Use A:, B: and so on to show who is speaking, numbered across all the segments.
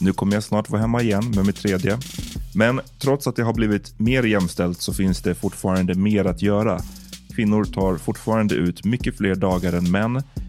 A: nu kommer jag snart vara hemma igen med mitt tredje. Men trots att det har blivit mer jämställt så finns det fortfarande mer att göra. Kvinnor tar fortfarande ut mycket fler dagar än män,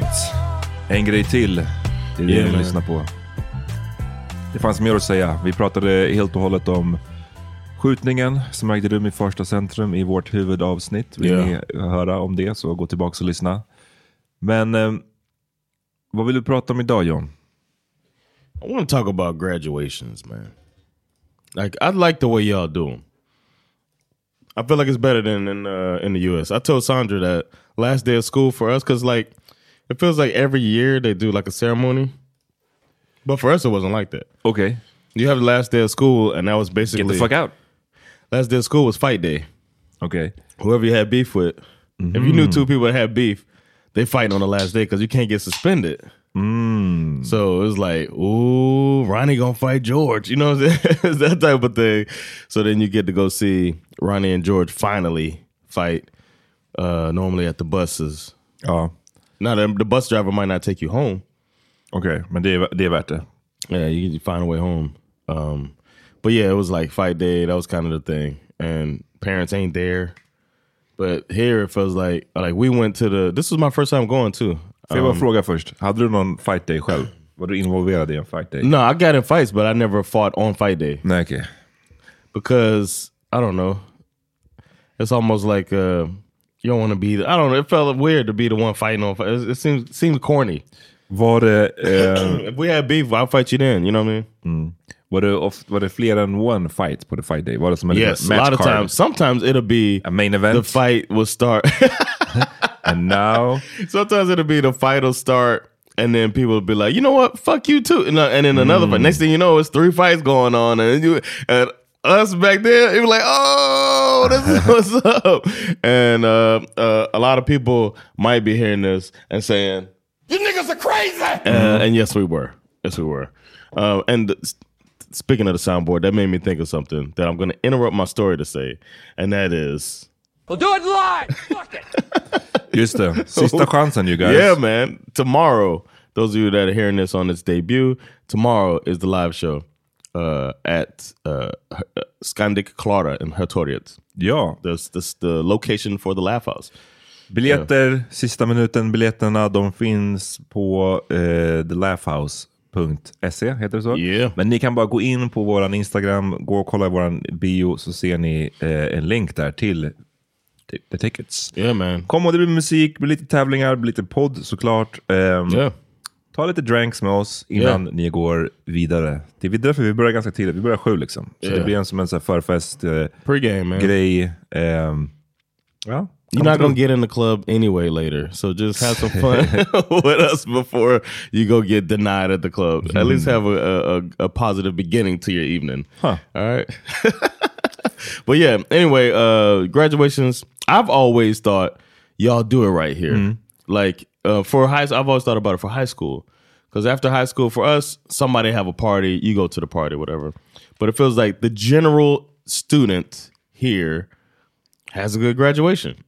A: right. En grej till. Det är det
B: Yeah,
A: ni lyssnar på. Det fanns mer att säga. Vi pratade helt och hållet om skjutningen som ägde rum i första centrum i vårt huvudavsnitt. Vill
B: Yeah.
A: ni höra om det så gå tillbaka och lyssna. Men eh, vad vill du prata om idag John?
B: I want to talk about graduations, man. Like I like the way y'all do 'em. I feel like it's better than in uh, in the U.S. I told Sandra that last day of school for us because like it feels like every year they do like a ceremony, but for us it wasn't like that.
A: Okay,
B: You have the last day of school, and that was basically
A: Get the fuck out.
B: Last day of school was fight day.
A: Okay,
B: Whoever you had beef with, if you knew two people that had beef, they fight on the last day because you can't get suspended. So it was like, ooh, Ronnie gonna fight George. You know what I'm saying? It's that type of thing. So then you get to go see Ronnie and George finally fight. Uh, normally at the buses.
A: Ja.
B: Now the, the bus driver might not take you home.
A: Okej, men det är, det är värt det.
B: Yeah, you find a way home. Um, but yeah, it was like fight day. That was kind of the thing, and parents ain't there. But here it feels like like we went to the. This was my first time going too.
A: Får jag bara
B: Um,
A: fråga först. Hade du någon fight day själv? Var du involverad i en fight day?
B: No, I got in fights, but I never fought on fight day
A: Nej, okej.
B: because I don't know. It's almost like uh, you don't want to be. The, I don't know. It felt weird to be the one fighting on. It, it seems seems corny.
A: Var det, eh,
B: If we had beef, I'll fight you then. You know what I mean?
A: var, det of, var det fler än one fight på the fight day? Var det som en
B: Yes, a
A: match
B: lot of
A: card?
B: times. Sometimes it'll be
A: A main event?
B: the fight will start.
A: And now...
B: Sometimes it'll be the fight will start, and then people will be like, you know what, fuck you too, and, uh, and then another fight. Next thing you know, it's three fights going on, and you and us back there, it was like, oh, this is what's up, and uh, uh, a lot of people might be hearing this and saying, you niggas are crazy, uh, and yes, we were, yes, we were, uh, and. th- Speaking of the soundboard, that made me think of something that I'm going to interrupt my story to say, and that is
C: We'll do it live. Fuck it.
A: Just det. Sista chansen you guys.
B: Yeah, man. Tomorrow, those of you that are hearing this on its debut, tomorrow is the live show uh, at uh, Scandic Klara in Hötorget.
A: Ja.
B: That's, that's the location for the Laugh House.
A: Biljetter, sista minuten biljetterna, de finns på eh, thelaughhouse.se, heter det så?
B: Yeah.
A: Men ni kan bara gå in på våran Instagram, gå och kolla våran bio så ser ni eh, en länk där till the tickets.
B: Yeah, man.
A: Kom och det blir musik, blir lite tävlingar, blir lite podd såklart. Ehm,
B: Yeah.
A: Ta lite drinks med oss innan ni går vidare. Det är därför vi börjar ganska tidigt, vi börjar sju liksom. Så
B: Yeah.
A: det blir en som en så förfest eh,
B: Pre-game,
A: grej. Ehm, ja.
B: You're not to get in the club anyway later. So just have some fun with us before you go get denied at the club. At least have a, a, a, positive beginning to your evening.
A: Huh.
B: All right. but yeah, anyway, uh, graduations, I've always thought y'all do it right here. Like uh, for high I've always thought about it for high school. Because after high school, for us, somebody have a party, you go to the party, whatever. But it feels like the general student here has a good graduation.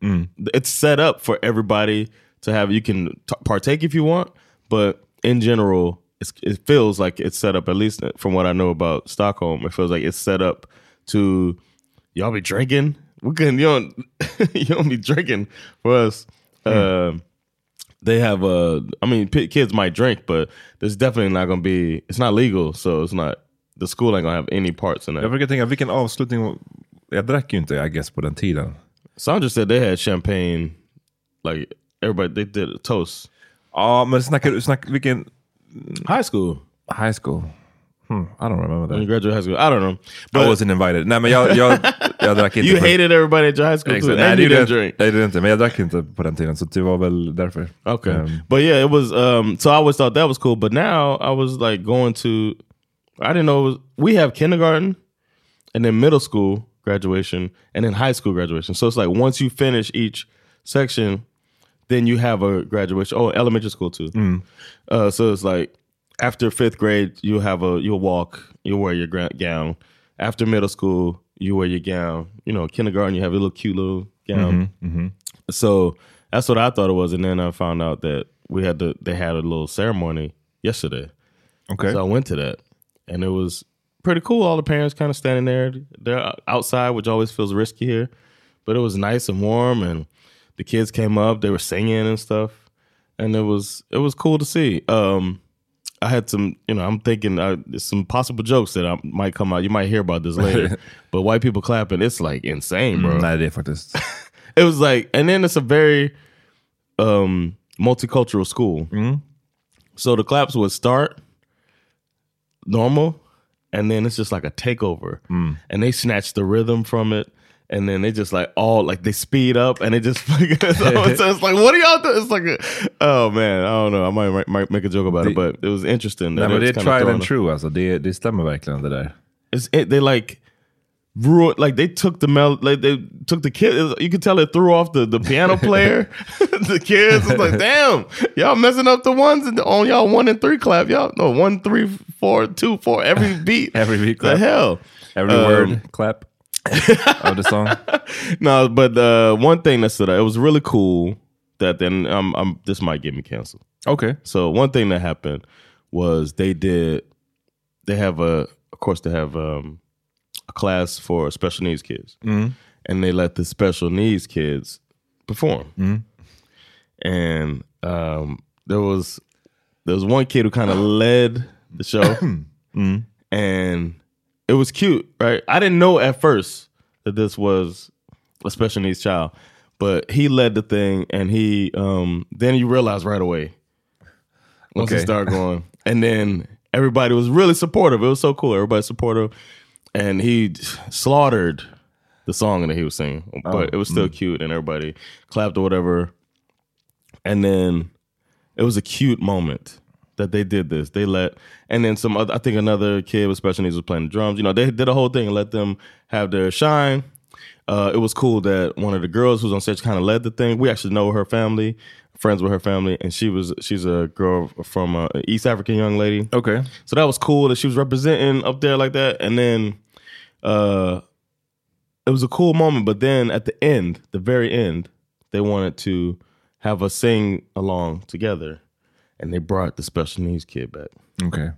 B: It's set up for everybody to have. You can t- partake if you want, but in general, it's, it feels like it's set up. At least from what I know about Stockholm, it feels like it's set up to y'all be drinking. We can you don't you don't be drinking for us. Um, they have uh, I mean, kids might drink, but there's definitely not gonna be. It's not legal, so it's not. The school ain't gonna have any parts in that.
A: Jag brukar tänka, vilken avslutning... Jag drack ju inte, I guess, på den tiden.
B: Sandra said they had champagne, like everybody they did a toast.
A: Ja, men snackar du... Snack, vilken...
B: High school,
A: High school? Hmm, I don't remember that.
B: when you
A: that.
B: graduate high school. I don't know, But I
A: wasn't invited. Nej, men jag, jag, jag drack inte...
B: you
A: på-
B: hated everybody at your high school too,
A: Nej, det
B: you
A: gjorde
B: didn't
A: jag
B: drink.
A: Nej, det gjorde jag inte. Men jag drack inte på den tiden, så det var väl därför.
B: Okay,
A: Um,
B: but yeah, it was. Um, so I always thought that was cool, but now I was like going to. I didn't know it was, we have kindergarten, and then middle school graduation, and then high school graduation. So it's like once you finish each section, then you have a graduation. Oh, elementary school too. Uh, so it's like after fifth grade, you have a you'll walk, you'll wear your gown. After middle school, you wear your gown. You know, kindergarten, you have a little cute little gown. So that's what I thought it was, and then I found out that we had to. They had a little ceremony yesterday,
A: Okay,
B: so I went to that, and it was pretty cool. All the parents kind of standing there. They're outside, which always feels risky here, but it was nice and warm, and the kids came up. They were singing and stuff, and it was it was cool to see. Um, I had some, you know, I'm thinking uh, some possible jokes that I, might come out. You might hear about this later, but white people clapping, it's like insane, bro.
A: Not det är faktiskt...
B: It was like, and then it's a very um, multicultural school. Mm -hmm. So the claps would start normal, and then it's just like a takeover, and they snatch the rhythm from it. And then they just like all like they speed up and it just so it's like what are y'all doing? It's like a, oh man I don't know I might might make a joke about it but it was interesting.
A: Nej, men det är tried and true alltså. Det, det stämmer verkligen det där.
B: it's it, they like ruined like they took the mel like they took the kid you could tell it threw off the the piano player the kids was like damn y'all messing up the ones and on y'all one and three clap y'all no one three four two four every beat
A: Every beat
B: the hell
A: Every
B: Um,
A: word, clap of the song.
B: no but uh one thing that stood out it was really cool that then um, um this might get me canceled
A: Okay.
B: So one thing that happened was they did they have a of course they have um, a class for special needs kids, and they let the special needs kids perform. And um, there was there was one kid who kind of led the show, and it was cute, right? I didn't know at first that this was a special needs child, but he led the thing, and he um, then you realize right away once
A: Okay.
B: he started going. And then everybody was really supportive. It was so cool. Everybody supportive. And he slaughtered the song that he was singing. But it was still cute and everybody clapped or whatever. And then it was a cute moment that they did this. They let and then some other I think another kid with special needs was playing the drums. You know, they did a whole thing and let them have their shine. Uh, it was cool that one of the girls who's on stage kind of led the thing. We actually know her family, friends with her family, and she was she's a girl from uh, an East African young lady.
A: Okay.
B: So that was cool that she was representing up there like that. And then uh it was a cool moment, but then at the end, the very end, they wanted to have us sing along together. And they brought the special needs kid back.
A: Okay.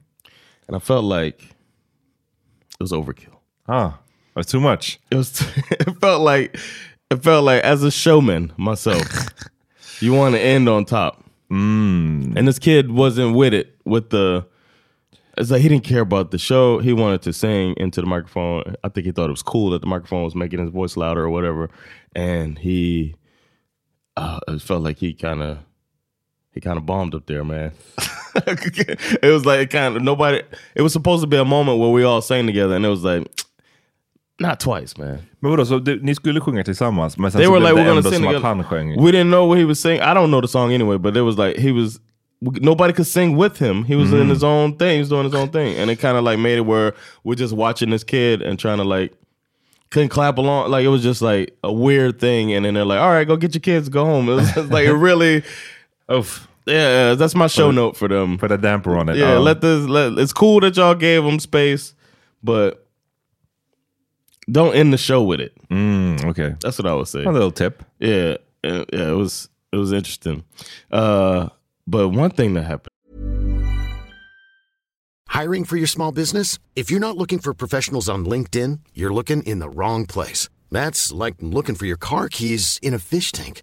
B: And I felt like it was overkill.
A: Ah, that's too much.
B: It was it felt like it felt like as a showman myself, you want to end on top.
A: Mm.
B: And this kid wasn't with it with the it's like he didn't care about the show. He wanted to sing into the microphone. I think he thought it was cool that the microphone was making his voice louder or whatever. And he uh, it felt like he kind of he kind of bombed up there, man. it was like kind of nobody. It was supposed to be a moment where we all sang together, and it was like not twice, man.
A: Men vadå, så du, ni skulle sjunga tillsammans? Men sen
B: They
A: så
B: were
A: blev
B: like,
A: det
B: we're gonna
A: ändå
B: sing
A: som att
B: together.
A: han sjöng?
B: We didn't know what he was saying. I don't know the song anyway, but it was like he was. Nobody could sing with him. He was in mm-hmm. his own thing. He was doing his own thing, and it kind of like made it where we're just watching this kid and trying to like couldn't clap along. Like it was just like a weird thing. And then they're like, "All right, go get your kids, go home." It was like it really.
A: Uff.
B: Yeah, that's my show note for them.
A: Put a damper on it.
B: Yeah,
A: Ja.
B: let this. Let it's cool that y'all gave them space, but don't end the show with it.
A: Mm, okay.
B: That's what I would say.
A: A little tip.
B: Yeah, uh, yeah, it was it was interesting. Uh, but one thing that happened.
D: Hiring for your small business? If you're not looking for professionals on LinkedIn, you're looking in the wrong place. That's like looking for your car keys in a fish tank.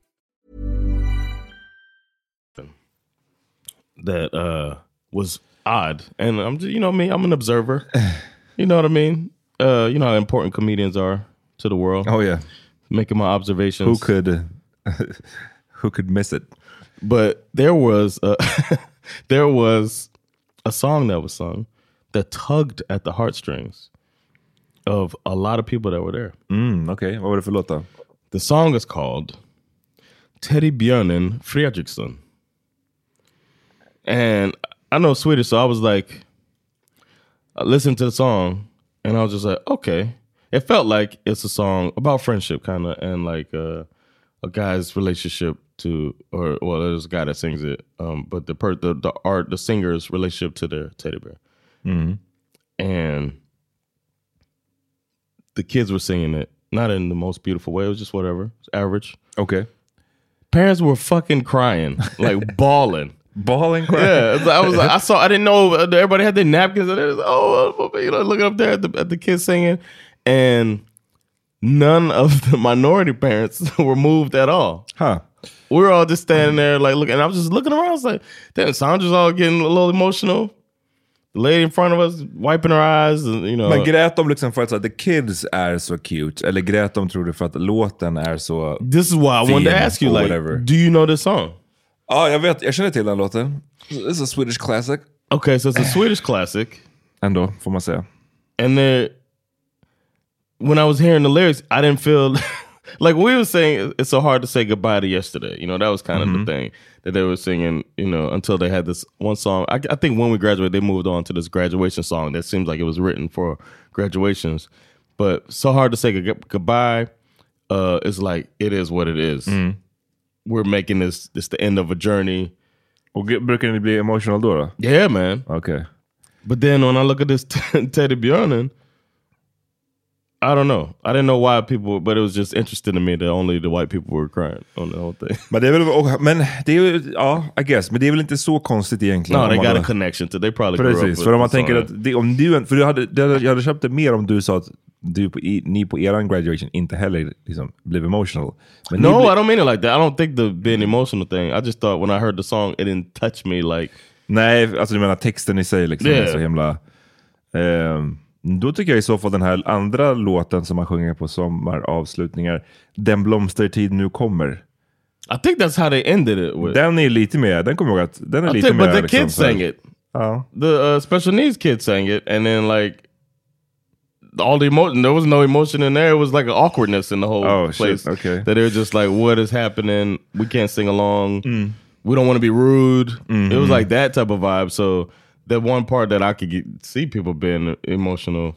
B: That uh was odd. And I'm just, you know me, I'm an observer. you know what I mean? Uh you know how important comedians are to the world.
A: Oh yeah.
B: Making my observations.
A: Who could who could miss it?
B: But there was a there was a song that was sung that tugged at the heartstrings of a lot of people that were there.
A: Mm, Okej, vad var det för låt?
B: The song is called Teddybjörnen Fredriksson. And I know Swedish, so I was like, I listened to the song and I was just like, okay. It felt like it's a song about friendship, kind of, and like uh, a guy's relationship to, or well, there's a guy that sings it, um, but the per the, the art, the singer's relationship to their teddy bear, and the kids were singing it, not in the most beautiful way. It was just whatever, it's average.
A: Okay,
B: Parents were fucking crying, like bawling.
A: Balling
B: Yeah, I was like, I saw, I didn't know uh, everybody had their napkins and it was, oh, uh, you know, looking up there at the, at the kids singing, and none of the minority parents were moved at all.
A: Huh.
B: We were all just standing there, like looking. And I was just looking around. I was like, damn, Sandra's all getting a little emotional. The lady in front of us wiping her eyes, and, you know.
A: Men grät de liksom för att så the kids är så cute? Eller grät de tror du för att låten är så
B: This is why I wanted to ask you, like,
A: whatever?
B: do you know this song?
A: Ja, jag vet. Jag känner till den låten. It's a Swedish classic.
B: Okay, so it's a Swedish classic.
A: Ändå, får man säga.
B: And there, when I was hearing the lyrics, I didn't feel like we were saying. It's so hard to say goodbye to yesterday. You know, that was kind of the thing that they were singing. You know, until they had this one song. I, I think when we graduated, they moved on to this graduation song that seems like it was written for graduations. But so hard to say good- goodbye. Uh, it's like it is what it is. We're making this this the end of a journey.
A: Och brukar ni bli emotional då? då?
B: Yeah, man.
A: Okej.
B: But then when I look at this Teddy Björnen, I don't know. I didn't know why people, but it was just interesting to me that only the white people were crying on the whole thing.
A: Men det är väl, och- men det är ja, I guess. Men det är väl inte så konstigt egentligen.
B: No, they got a connection to. They probably grew up
A: Precis,
B: with
A: för om man tänker att det, om du, för du hade, jag hade köpt det mer om du sa att du på, ni på eran graduation inte heller liksom, blev emotional. Men
B: No, I don't mean it like that. I don't think the being emotional thing. I just thought when I heard the song, it didn't touch me like.
A: Nej, alltså du menar texten i sig liksom
B: Yeah.
A: är så himla... ehm, då tycker jag i så fall den här andra låten som man sjunger på sommaravslutningar, Den blomstertid nu kommer.
B: I think that's how they ended it with.
A: Den är lite mer, den kommer jag ihåg att den är
B: I
A: lite
B: think,
A: mer...
B: but the
A: liksom,
B: kids sang it.
A: Ja.
B: The uh, special needs kids sang it, and then like all the emotion, there was no emotion in there. It was like an awkwardness in the whole
A: Oh, shit,
B: place.
A: okay.
B: that they were just like, "What is happening? We can't sing along. Mm. We don't want to be rude." It was mm-hmm. like that type of vibe. So that one part that I could get, see people being emotional.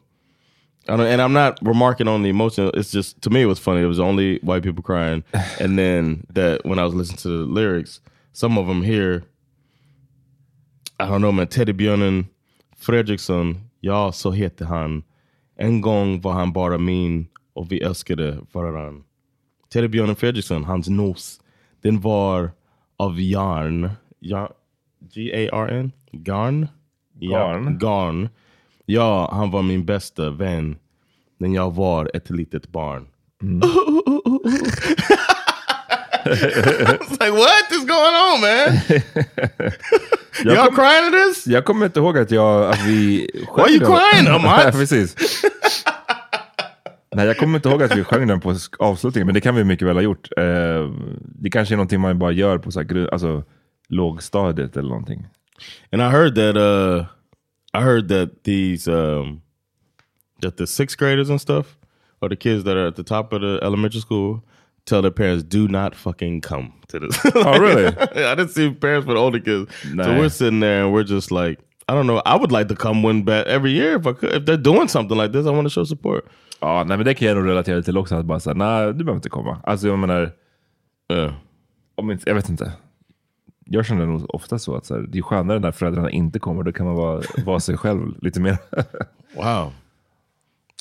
B: I don't, and I'm not remarking on the emotion. It's just to me, it was funny. It was only white people crying, and then that when I was listening to the lyrics, some of them here I don't know men, Teddybjörnen Fredriksson, ja så hette han. En gång var han bara min och vi älskade varann. Teddybjörnen Fredriksson, hans nos, den var av järn. Ja, G-A-R-N? Garn? Ja,
A: Garn.
B: garn. Ja, han var min bästa vän när jag var ett litet barn. It's like, what is going on man? Y'all
A: kom-
B: crying to this?
A: Jag kommer inte ihåg att, jag, att vi
B: Why are you crying, Amat?
A: Precis. Nej, jag kommer inte ihåg att vi sjöng den på avslutningen, men det kan vi mycket väl ha gjort. Eh, det kanske är någonting man bara gör på så här, alltså, lågstadiet eller någonting.
B: And I heard that uh I heard that these um that the sixth graders and stuff or the kids that are at the top of the elementary school tell their parents do not fucking come to this.
A: Oh, really?
B: I didn't see parents with older kids. So
A: Nah.
B: we're sitting there and we're just like I don't know. I would like to come win bet every year if I could. If they're doing something like this, I want to show support.
A: Ja, nej, men det kan jag nog relatera till också. Att bara säga, nej, du behöver inte komma. Alltså jag menar,
B: Yeah.
A: om inte, jag vet inte. Jag känner nog ofta så att så här, det är skönare när föräldrarna inte kommer. Då kan man vara, vara sig själv lite mer.
B: Wow.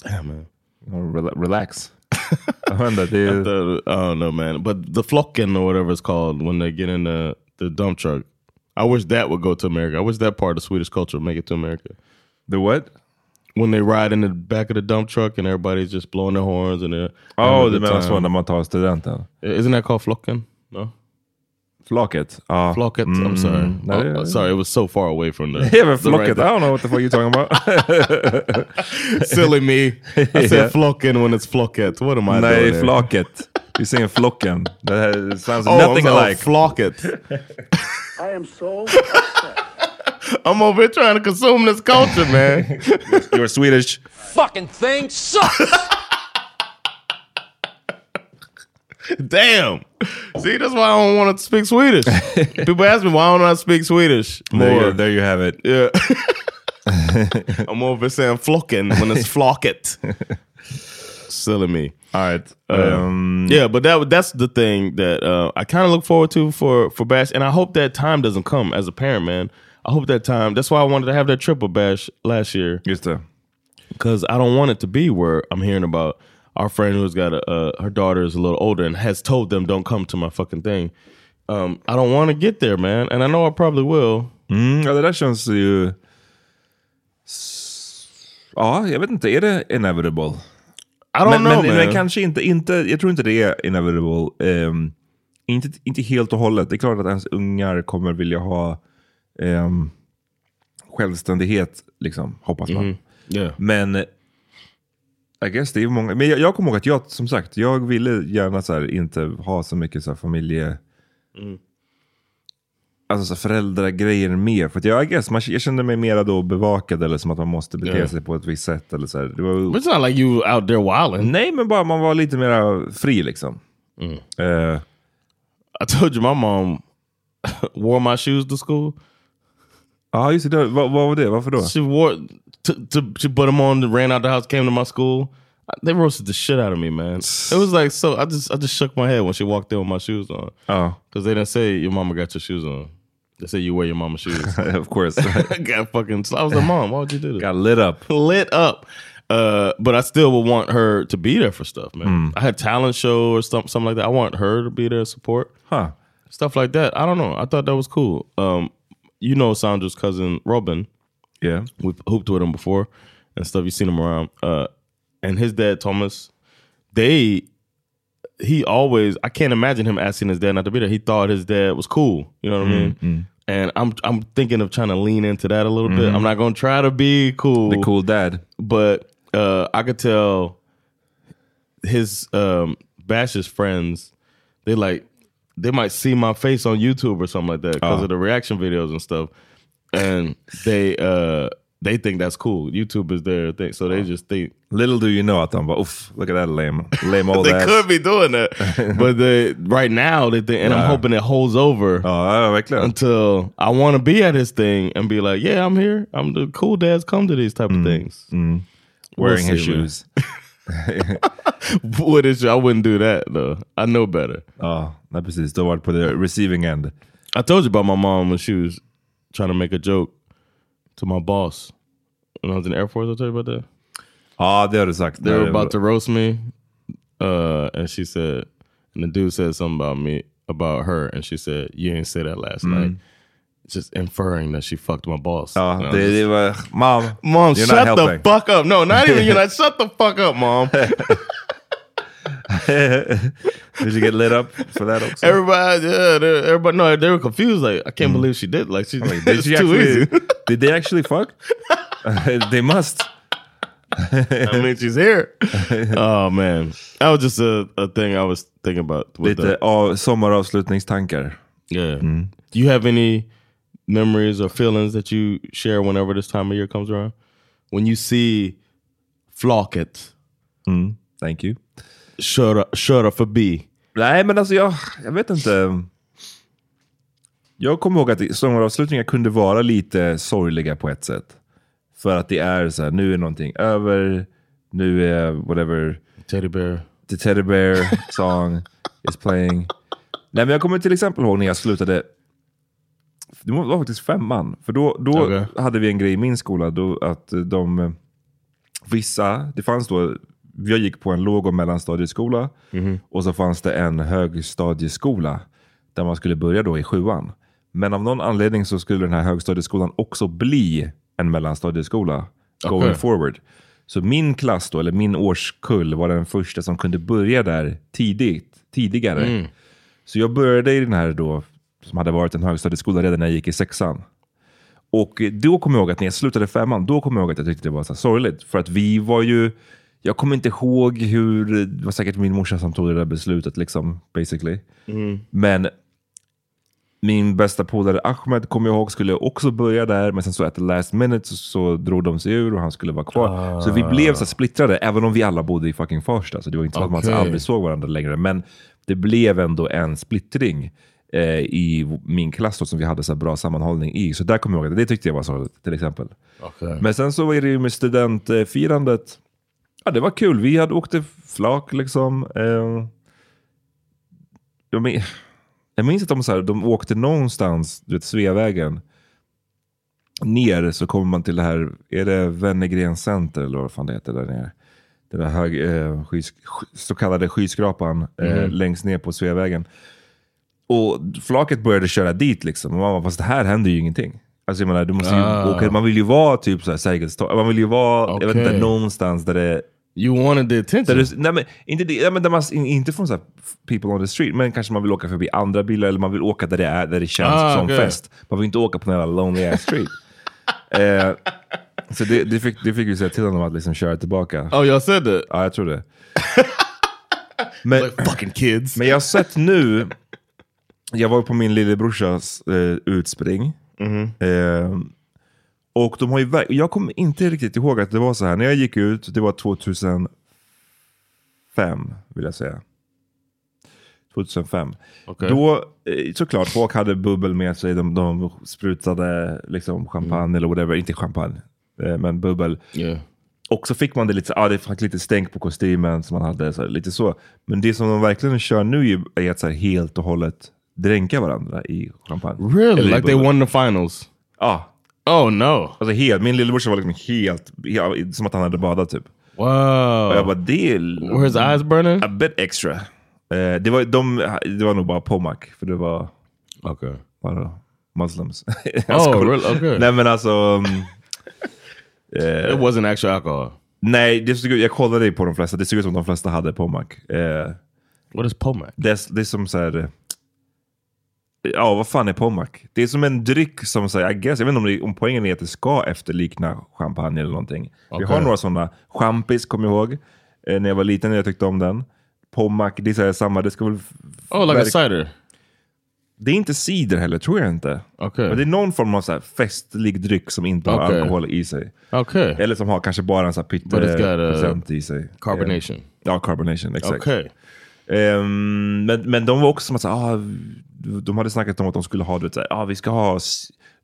B: Damn man.
A: Rela- Relax. Jag vet det är,
B: the, I don't know, man. But the flocken or whatever it's called when they get in the the dump truck. I wish that would go to America. I wish that part of Swedish culture would make it to America.
A: the what?
B: When they ride in the back of the dump truck and everybody's just blowing their horns and they're
A: Oh,
B: having a
A: du
B: good
A: menar så
B: time.
A: när man tar studenten?
B: Isn't that called flocken? No,
A: Flaket? Ja.
B: flocket. I'm sorry.
A: Mm, nej,
B: Oh,
A: det-
B: sorry, it was so far away from the.
A: Yeah, but
B: the
A: flocket.
B: right-
A: I don't know what the fuck you're talking about.
B: Silly me. I said
A: Yeah.
B: flocken when it's flocket. What am I doing?
A: Nej,
B: there?
A: flaket. You're saying flocken. Det här sounds
B: Oh,
A: nothing
B: I'm sorry,
A: alike.
B: Flocket.
C: I am so
B: I'm over here trying to consume this culture, man.
A: You're Swedish.
C: fucking thing sucks.
B: Damn. See, that's why I don't want to speak Swedish. People ask me why don't I speak Swedish
A: There
B: more.
A: you, there you have it.
B: Yeah. I'm over saying flocken when it's flocket. Silly me.
A: All right.
B: Uh,
A: Um,
B: Yeah, but that that's the thing that uh, I kind of look forward to for for Bash, and I hope that time doesn't come as a parent, man. I hope that time. That's why I wanted to have that triple Bash last year
A: Just det.
B: because I don't want it to be where I'm hearing about our friend who's got a uh, her daughter is a little older and has told them don't come to my fucking thing. Um, I don't want to get there, man, and I know I probably will.
A: Mm, ja, det där känns ju... Ja, jag vet inte. Är det inevitable?
B: I don't
A: men,
B: know,
A: men,
B: man.
A: men kanske inte, inte... Jag tror inte det är inevitable. Ehm, inte, inte helt och hållet. Det är klart att ens ungar kommer vilja ha um, självständighet, liksom, hoppas man.
B: Mhm. Yeah.
A: Men I guess det är många, men jag, jag kommer ihåg att jag, som sagt, jag ville gärna så här, inte ha så mycket så här, familje...
B: Mm.
A: Alltså så föräldragrejer med. För att jag, I guess, man, jag kände mig mera då bevakad eller som att man måste bete
B: Yeah.
A: sig på ett visst sätt. Eller så här. Det var,
B: it's not like you out there wilding.
A: Nej, men bara man var lite mera fri liksom.
B: Mm.
A: Eh,
B: I told you my mom wore my shoes to school.
A: Ja, just det. Vad, vad var det? Varför då?
B: She wore to, to she put them on, ran out the house, came to my school. They roasted the shit out of me, man. It was like so. I just I just shook my head when she walked in with my shoes on.
A: Oh,
B: because they didn't say your mama got your shoes on. They say you wear your mama's shoes.
A: of course.
B: got fucking. So I was like, mom, why would you do this?
A: Got lit up.
B: lit up. Uh, but I still would want her to be there for stuff, man.
A: Mm.
B: I had talent show or something, something like that. I want her to be there to support.
A: Huh.
B: Stuff like that. I don't know. I thought that was cool. Um, you know Sandra's cousin Robin.
A: Yeah.
B: We've hooped with him before and stuff. You've seen him around. Uh, and his dad, Thomas, they he always I can't imagine him asking his dad not to be there. He thought his dad was cool. You know what I mean?
A: Mm,
B: And I'm I'm thinking of trying to lean into that a little bit.
A: Mhm.
B: I'm not gonna try to be cool.
A: The cool dad.
B: But uh I could tell his um Bash's friends, they like they might see my face on YouTube or something like that because
A: Oh.
B: of the reaction videos and stuff. And they uh they think that's cool. YouTube is their thing. So they just think
A: Little do you know I thought, bara, uff, look at that lame, lame old
B: they
A: ass.
B: could be doing that. but they right now they think and I'm hoping it holds over
A: verkligen.
B: until I want to be at his thing and be like, yeah, I'm here. I'm the cool dads come to these type of things.
A: Mm. Wearing his
B: see,
A: shoes.
B: What is I wouldn't do that though. I know better.
A: Ja, nej, precis. Du har varit på the receiving end.
B: I told you about my mom when she was trying to make a joke to my boss when I was in the Air Force. I told you about that.
A: Ja, det har du sagt.
B: They were about to roast me, uh, and she said, and the dude said something about me about her, and she said, "You didn't say that last
A: Mm.
B: night." Just inferring that she fucked my boss.
A: Ja,
B: And I was
A: det,
B: just-
A: det var... Mom,
B: Mom,
A: you're
B: shut the fuck up. No, not even you're not. Shut the fuck up, mom.
A: Did you get lit up for that also?
B: everybody, yeah, everybody, no, they were confused. Like, I can't believe she did. Like, she
A: Like, did she
B: too
A: actually,
B: easy.
A: did they actually fuck? they must.
B: I mean, she's here. oh man, that was just a, a thing I was thinking about. With
A: Lite
B: the,
A: av, sommaravslutningstankar.
B: yeah. Do you have any memories or feelings that you share whenever this time of year comes around? When you see flocket
A: Mm, thank you.
B: Köra, köra förbi.
A: Nej, men alltså jag, jag vet inte. Jag kommer ihåg att sommaravslutningar kunde vara lite sorgliga på ett sätt. För att det är så här, nu är någonting över, nu är whatever,
B: Teddy bear.
A: the teddy bear song is playing. Nej, men jag kommer till exempel ihåg när jag slutade, det var faktiskt femman. För då, då
B: Okej.
A: hade vi en grej i min skola, då att de, vissa, det fanns då, jag gick på en låg och mellanstadieskola och så fanns det en högstadieskola där man skulle börja då i sjuan. Men av någon anledning så skulle den här högstadieskolan också bli en mellanstadieskola going forward. Så min klass då, eller min årskull var den första som kunde börja där tidigt, tidigare.
B: Mm.
A: Så jag började i den här då, som hade varit en högstadieskola redan när jag gick i sexan. Och då kommer jag ihåg att när jag slutade femman, då kommer jag ihåg att jag tyckte det var så sorgligt. För att vi var ju, jag kommer inte ihåg hur, det var säkert min morsa som tog det där beslutet liksom, basically. Men min bästa polare Ahmed kommer jag ihåg skulle också börja där, men sen så at the last minute så, så drog de sig ur och han skulle vara kvar. Så vi blev så splittrade, även om vi alla bodde i fucking Farsta. Så det var inte så att man aldrig såg varandra längre. Men det blev ändå en splittring eh, i min klass då, som vi hade så bra sammanhållning i. Så där kommer jag ihåg, det tyckte jag var sorgligt till exempel.
B: Okay.
A: Men sen så var det ju med studentfirandet. Ja, det var kul. Vi hade åkte flak liksom. Eh, jag, min, jag minns att de, så här, de åkte någonstans, du vet Sveavägen. Ner så kommer man till det här, är det Wennergren Center eller vad fan det heter där nere? Den där hög, eh, skys, sk- så kallade skyskrapan eh, längst ner på Sveavägen. Och flaket började köra dit liksom. Och man bara, fast det här händer ju ingenting. Alltså jag menar, du måste ju
B: Ah.
A: åka, man vill ju vara typ Sergels torg. Man vill ju vara, jag vet inte, någonstans där det...
B: You wanted the attention.
A: Där det nej, men, inte, det, nej, men där man, inte från så här, people on the street, men kanske man vill åka förbi andra bilar eller man vill åka där det, är, där det känns
B: Ah,
A: som
B: okej.
A: fest. Man vill inte åka på den här lonely ass street. Eh, så det, det, fick, det fick vi säga till honom att liksom köra tillbaka.
B: Oh, y'all said that?
A: Ja, jag tror det. Men,
B: Like fucking kids.
A: men jag har sett nu, jag var på min lillebrorsas eh, utspring. Eh, och de har ju, jag kommer inte riktigt ihåg att det var så här. När jag gick ut, det var 2005 vill jag säga. 2005.
B: Okej.
A: Då, eh, såklart, folk hade bubbel med sig. De, de sprutade liksom champagne eller whatever. Inte champagne, eh, men bubbel.
B: Yeah.
A: Och så fick man det lite, ah, det fick lite stänk på kostymen som man hade. Så här, lite så. Men det som de verkligen kör nu är att så här, helt och hållet dränka varandra i champagne.
B: Really?
A: Eller
B: Like they won the finals?
A: Ja.
B: Oh no.
A: Alltså helt, min lillebrorsa var liksom helt, helt, som att han hade badat typ.
B: Wow.
A: Och jag bara, det är...
B: Were his eyes burning?
A: A bit extra. Eh, det, var, de, det var nog bara Pomac, för det var
B: Okay.
A: bara muslims.
B: Oh, really? Okay.
A: Nej men alltså... um, eh,
B: It wasn't actual alcohol.
A: nej, det såg ut, jag kollade på de flesta, det såg ut som de flesta hade Pomac. Eh,
B: What is Pomac?
A: det, det är som så här... Ja, vad fan är Pomac? Det är som en dryck som, så I guess, jag vet inte om, det, om poängen är att det ska efterlikna champagne eller någonting. Vi
B: Okej.
A: har några sådana. Champis kommer jag ihåg. Eh, när jag var liten, jag tyckte om den. Pomac, det är så här, samma, det ska väl...
B: Oh, like a cider.
A: Det är inte cider heller, tror jag inte.
B: Okay.
A: Men det är någon form av så festlig dryck som inte har
B: Okej.
A: alkohol i sig.
B: Okay.
A: Eller som har kanske bara en så här
B: But it's got, uh,
A: procent i sig.
B: Carbonation.
A: Ja, carbonation, exakt. Ehm, men, men de var också som att, ah, de hade snackat om att de skulle ha det så här, ah, vi ska ha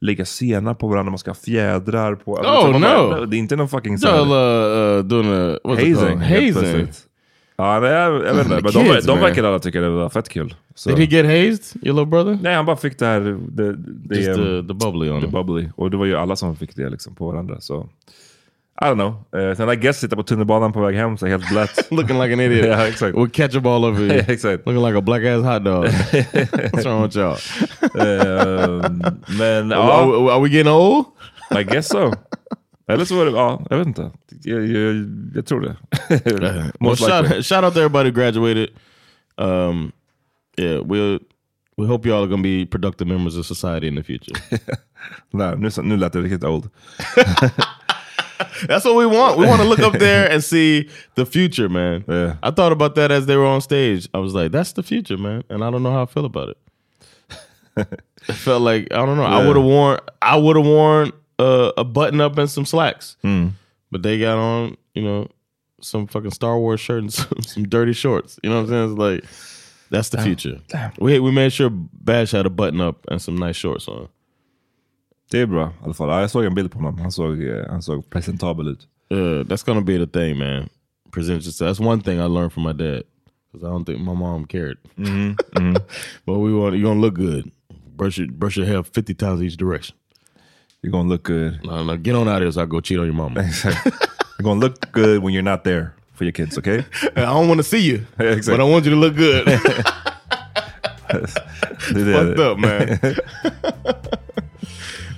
A: lägga senap på varandra, man ska ha fjädrar på.
B: Oh,
A: Så man bara,
B: no.
A: Det är inte någon fucking så här-
B: Y'all uh, doing a
A: hazing.
B: Hazing.
A: Ja, nej, jag, jag vet inte. Men de, de verkar alla tycka det var fett kul. Så.
B: Did he get hazed, your little brother?
A: Nej, han bara fick det här, det, det,
B: Just the, the bubbly on
A: the
B: him.
A: bubbly. Och det var ju alla som fick det liksom på varandra. Så. I don't know. Uh, sen I guess sitta på tunnelbanan på väg hem så helt blöt.
B: Looking like an idiot.
A: ja, exakt.
B: With ketchup all over you.
A: Yeah, exakt.
B: Looking like a black ass hot dog. What's wrong with y'all?
A: Ehm, men
B: Are,
A: ja,
B: we- are we getting old?
A: I guess so. Eller så var det, ja, jag vet inte. Jag, jag, jag tror det.
B: well, shout, shout out to everybody who graduated. Um, yeah, we we hope y'all are gonna be productive members of society in the future.
A: Nej, nu, nu lät det riktigt old.
B: That's what we want. We want to look up there and see the future, man.
A: Yeah.
B: I thought about that as they were on stage. I was like, that's the future, man. And I don't know how I feel about it. it felt like I don't know. I would have worn I would have worn uh, a button up and some slacks.
A: Mm.
B: But they got on, you know, some fucking Star Wars shirt and some, some dirty shorts. You know what I'm saying? It's like that's the future. We we made sure Bash had a button up and some nice shorts on.
A: Det är bra i alla fall. Ja, Jag såg en bild på honom. Han såg, eh, han såg presentabel ut.
B: Uh, that's gonna be the thing, man. Present yourself. That's one thing I learned from my dad because I don't think my mom cared. but we want you're gonna look good. Brush your brush your hair fifty times each direction.
A: You're gonna look good.
B: No, no, get on out of here so I go cheat on your mama.
A: You're gonna look good when you're not there for your kids, okay?
B: I don't want to see you,
A: Exactly.
B: but I want you to look good. Fucked up, man.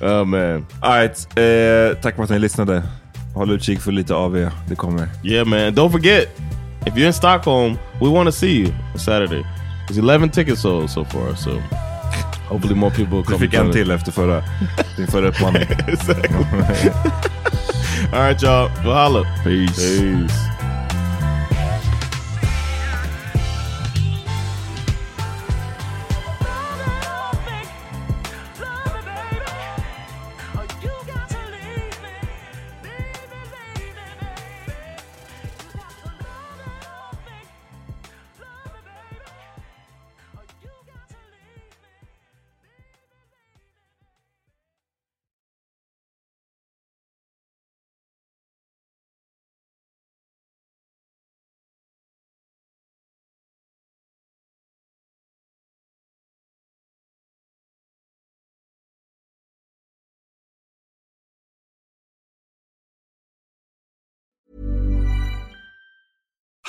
B: Oh man,
A: All right, eh, tack för att ni lyssnade. Håll utkik för lite AV. Det kommer.
B: yeah, man. Don't forget if you're in Stockholm, we want to see you on Saturday. There's 11 tickets sold so far, so hopefully more people will
A: Du
B: come.
A: fick
B: join
A: en till efter förra, din förra uppmaning.
B: exactly. All right, y'all. Go holla.
A: Peace.
B: Peace.